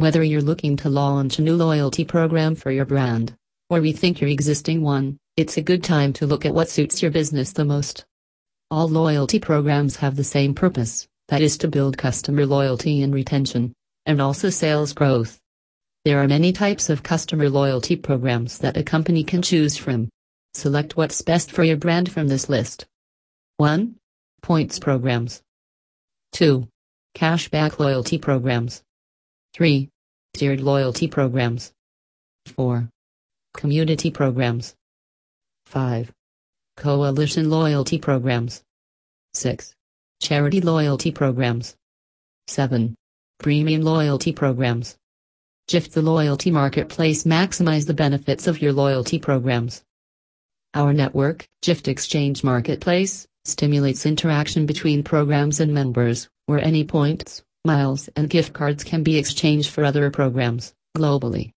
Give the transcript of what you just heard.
Whether you're looking to launch a new loyalty program for your brand, or rethink your existing one, it's a good time to look at what suits your business the most. All loyalty programs have the same purpose that is to build customer loyalty and retention, and also sales growth. There are many types of customer loyalty programs that a company can choose from. Select what's best for your brand from this list. 1. Points programs. 2. Cashback loyalty programs. 3. Tiered loyalty programs. 4. Community programs. 5. Coalition loyalty programs. 6. Charity loyalty programs. 7. Premium loyalty programs. Giift the loyalty marketplace maximize the benefits of your loyalty programs. Our network, Giift Exchange Marketplace, stimulates interaction between programs and members, where any points, miles, and gift cards can be exchanged for other programs, globally.